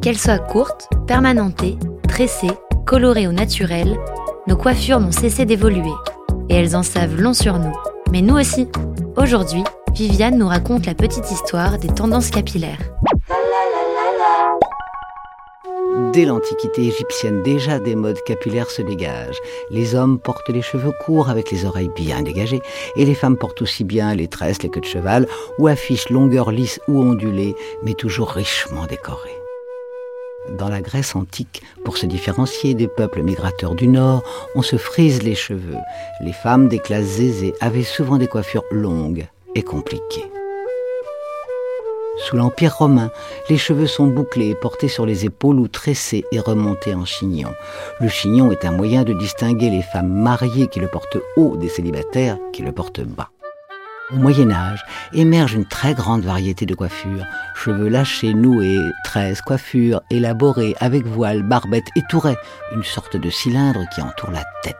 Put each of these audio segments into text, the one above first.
Qu'elles soient courtes, permanentées, tressées, colorées ou naturelles, nos coiffures n'ont cessé d'évoluer. Et elles en savent long sur nous. Mais nous aussi. Aujourd'hui, Viviane nous raconte la petite histoire des tendances capillaires. Dès l'Antiquité égyptienne, déjà des modes capillaires se dégagent. Les hommes portent les cheveux courts avec les oreilles bien dégagées, et les femmes portent aussi bien les tresses, les queues de cheval, ou affichent longueur lisse ou ondulée, mais toujours richement décorées. Dans la Grèce antique, pour se différencier des peuples migrateurs du Nord, on se frise les cheveux. Les femmes des classes aisées avaient souvent des coiffures longues et compliquées. Sous l'Empire romain, les cheveux sont bouclés et portés sur les épaules ou tressés et remontés en chignon. Le chignon est un moyen de distinguer les femmes mariées qui le portent haut des célibataires qui le portent bas. Au Moyen Âge émerge une très grande variété de coiffures, cheveux lâchés, noués, tresses, coiffures élaborées avec voile, barbette et touret, une sorte de cylindre qui entoure la tête.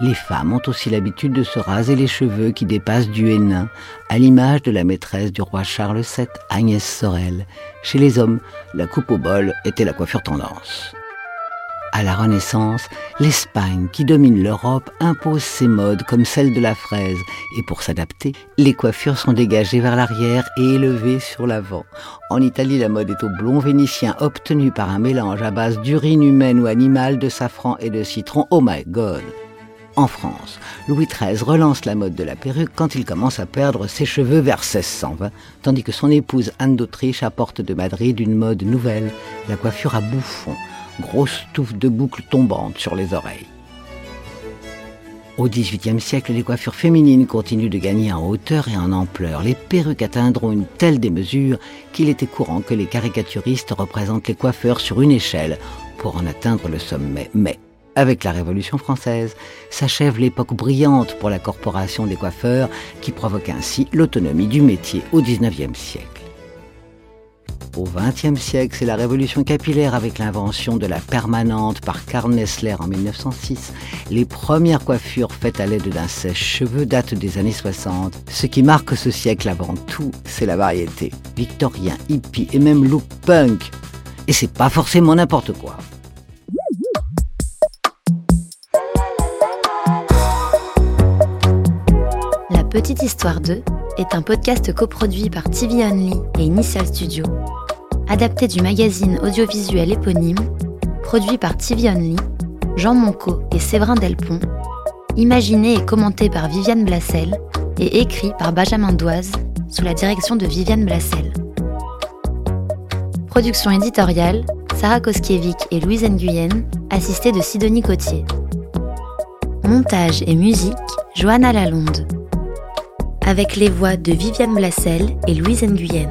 Les femmes ont aussi l'habitude de se raser les cheveux qui dépassent du hennin, à l'image de la maîtresse du roi Charles VII, Agnès Sorel. Chez les hommes, la coupe au bol était la coiffure tendance. À la Renaissance, l'Espagne, qui domine l'Europe, impose ses modes comme celle de la fraise, et pour s'adapter, les coiffures sont dégagées vers l'arrière et élevées sur l'avant. En Italie, la mode est au blond vénitien obtenu par un mélange à base d'urine humaine ou animale, de safran et de citron. Oh my god! En France, Louis XIII relance la mode de la perruque quand il commence à perdre ses cheveux vers 1620, tandis que son épouse Anne d'Autriche apporte de Madrid une mode nouvelle, la coiffure à bouffon grosse touffe de boucles tombantes sur les oreilles. Au XVIIIe siècle, les coiffures féminines continuent de gagner en hauteur et en ampleur. Les perruques atteindront une telle démesure qu'il était courant que les caricaturistes représentent les coiffeurs sur une échelle pour en atteindre le sommet. Mais, avec la Révolution française, s'achève l'époque brillante pour la corporation des coiffeurs qui provoque ainsi l'autonomie du métier au XIXe siècle. Au XXe siècle, c'est la révolution capillaire avec l'invention de la permanente par Karl Nessler en 1906. Les premières coiffures faites à l'aide d'un sèche-cheveux datent des années 60. Ce qui marque ce siècle avant tout, c'est la variété. Victorien, hippie et même look punk. Et c'est pas forcément n'importe quoi. La Petite Histoire 2 est un podcast coproduit par TV Only et Initial Studio adapté du magazine audiovisuel éponyme, produit par TV Only, Jean Monco et Séverin Delpont, imaginé et commenté par Viviane Blassel et écrit par Benjamin Doise sous la direction de Viviane Blassel. Production éditoriale, Sarah Koskiewicz et Louise Nguyen, assistée de Sidonie Cotier. Montage et musique, Johanna Lalonde. Avec les voix de Viviane Blassel et Louise Nguyen.